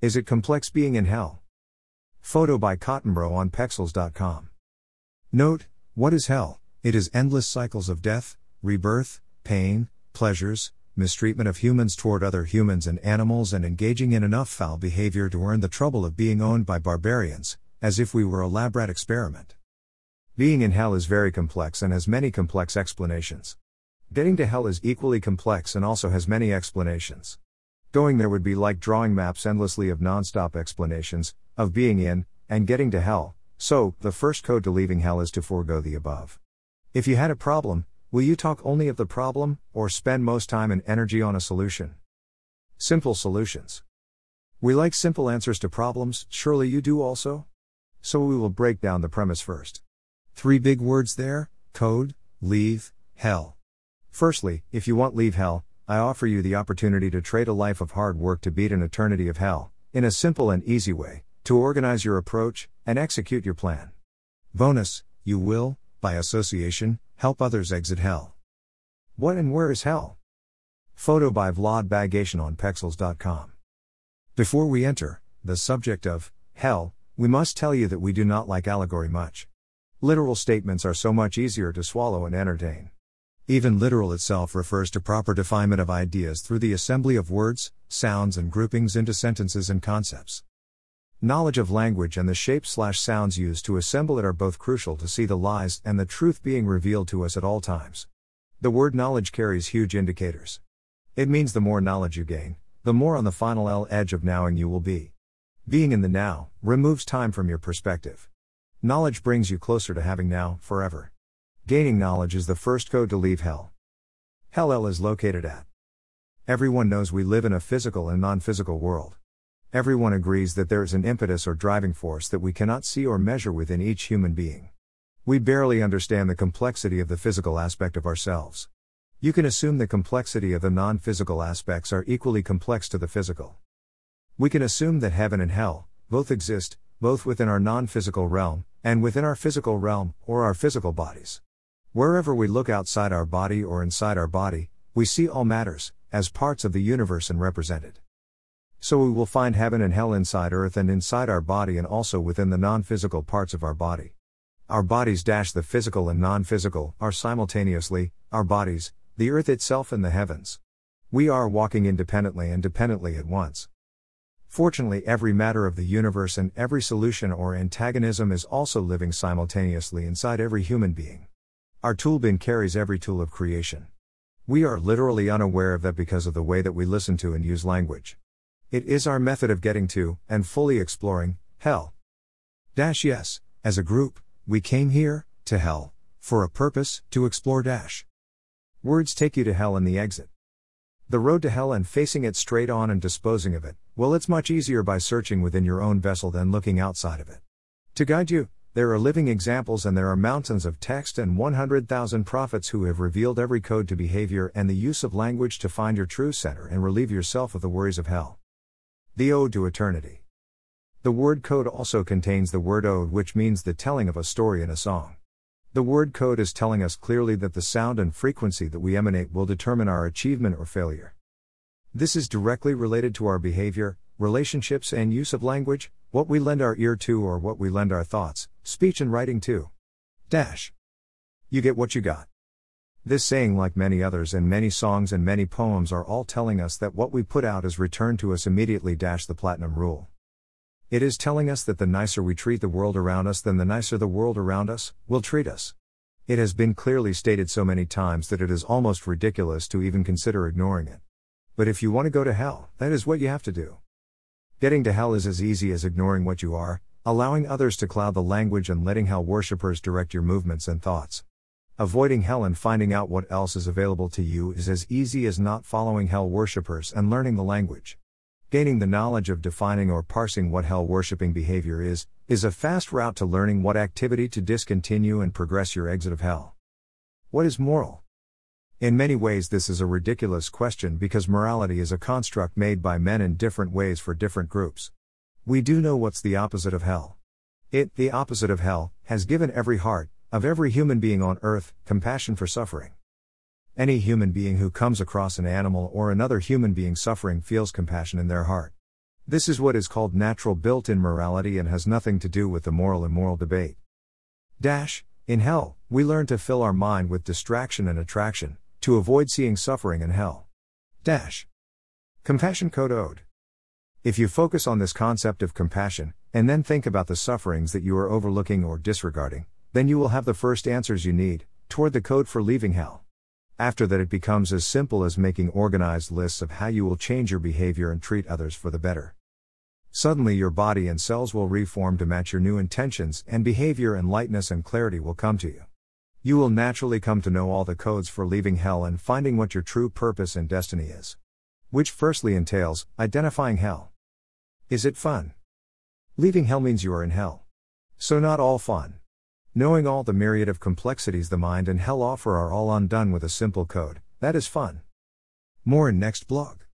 Is it complex being in hell? Photo by Cottonbro on Pexels.com. Note, what is hell? It is endless cycles of death, rebirth, pain, pleasures, mistreatment of humans toward other humans and animals, and engaging in enough foul behavior to earn the trouble of being owned by barbarians, as if we were a lab rat experiment. Being in hell is very complex and has many complex explanations. Getting to hell is equally complex and also has many explanations. Going there would be like drawing maps endlessly of non-stop explanations, of being in, and getting to hell, so, the first code to leaving hell is to forego the above. If you had a problem, will you talk only of the problem, or spend most time and energy on a solution? Simple solutions. We like simple answers to problems, surely you do also? So we will break down the premise first. Three big words there code, leave, hell. Firstly, if you want leave hell, I offer you the opportunity to trade a life of hard work to beat an eternity of hell, in a simple and easy way, to organize your approach, and execute your plan. Bonus, you will, by association, help others exit hell. What and where is hell? Photo by Vlad Bagacian on Pexels.com. Before we enter the subject of hell, we must tell you that we do not like allegory much. Literal statements are so much easier to swallow and entertain. Even literal itself refers to proper definement of ideas through the assembly of words, sounds, and groupings into sentences and concepts. Knowledge of language and the shapes slash sounds used to assemble it are both crucial to see the lies and the truth being revealed to us at all times. The word knowledge carries huge indicators. It means the more knowledge you gain, the more on the final L edge of knowing you will be. Being in the now removes time from your perspective. Knowledge brings you closer to having now, forever. Gaining knowledge is the first code to leave hell. Hell L is located at. Everyone knows we live in a physical and non physical world. Everyone agrees that there is an impetus or driving force that we cannot see or measure within each human being. We barely understand the complexity of the physical aspect of ourselves. You can assume the complexity of the non physical aspects are equally complex to the physical. We can assume that heaven and hell both exist, both within our non physical realm, and within our physical realm, or our physical bodies. Wherever we look outside our body or inside our body, we see all matters, as parts of the universe and represented. So we will find heaven and hell inside earth and inside our body and also within the non physical parts of our body. Our bodies dash the physical and non physical are simultaneously, our bodies, the earth itself, and the heavens. We are walking independently and dependently at once. Fortunately, every matter of the universe and every solution or antagonism is also living simultaneously inside every human being. Our tool bin carries every tool of creation. We are literally unaware of that because of the way that we listen to and use language. It is our method of getting to, and fully exploring, hell. Dash yes, as a group, we came here, to hell, for a purpose, to explore dash. Words take you to hell and the exit. The road to hell and facing it straight on and disposing of it, well, it's much easier by searching within your own vessel than looking outside of it. To guide you, there are living examples and there are mountains of text and 100,000 prophets who have revealed every code to behavior and the use of language to find your true center and relieve yourself of the worries of hell. The Ode to Eternity. The word code also contains the word ode, which means the telling of a story in a song. The word code is telling us clearly that the sound and frequency that we emanate will determine our achievement or failure. This is directly related to our behavior, relationships, and use of language, what we lend our ear to or what we lend our thoughts, speech, and writing too. Dash. You get what you got. This saying, like many others and many songs and many poems, are all telling us that what we put out is returned to us immediately. Dash the platinum rule. It is telling us that the nicer we treat the world around us, then the nicer the world around us will treat us. It has been clearly stated so many times that it is almost ridiculous to even consider ignoring it. But if you want to go to hell, that is what you have to do. Getting to hell is as easy as ignoring what you are, allowing others to cloud the language and letting hell worshippers direct your movements and thoughts. Avoiding hell and finding out what else is available to you is as easy as not following hell worshippers and learning the language. Gaining the knowledge of defining or parsing what hell worshipping behavior is, is a fast route to learning what activity to discontinue and progress your exit of hell. What is moral? In many ways, this is a ridiculous question because morality is a construct made by men in different ways for different groups. We do know what's the opposite of hell. It, the opposite of hell, has given every heart, of every human being on earth, compassion for suffering. Any human being who comes across an animal or another human being suffering feels compassion in their heart. This is what is called natural built in morality and has nothing to do with the moral immoral debate. Dash, in hell, we learn to fill our mind with distraction and attraction, to avoid seeing suffering in hell. Dash. Compassion Code Ode. If you focus on this concept of compassion, and then think about the sufferings that you are overlooking or disregarding, then you will have the first answers you need, toward the code for leaving hell. After that, it becomes as simple as making organized lists of how you will change your behavior and treat others for the better. Suddenly, your body and cells will reform to match your new intentions, and behavior and lightness and clarity will come to you. You will naturally come to know all the codes for leaving hell and finding what your true purpose and destiny is. Which firstly entails identifying hell. Is it fun? Leaving hell means you are in hell. So, not all fun. Knowing all the myriad of complexities the mind and hell offer are all undone with a simple code, that is fun. More in next blog.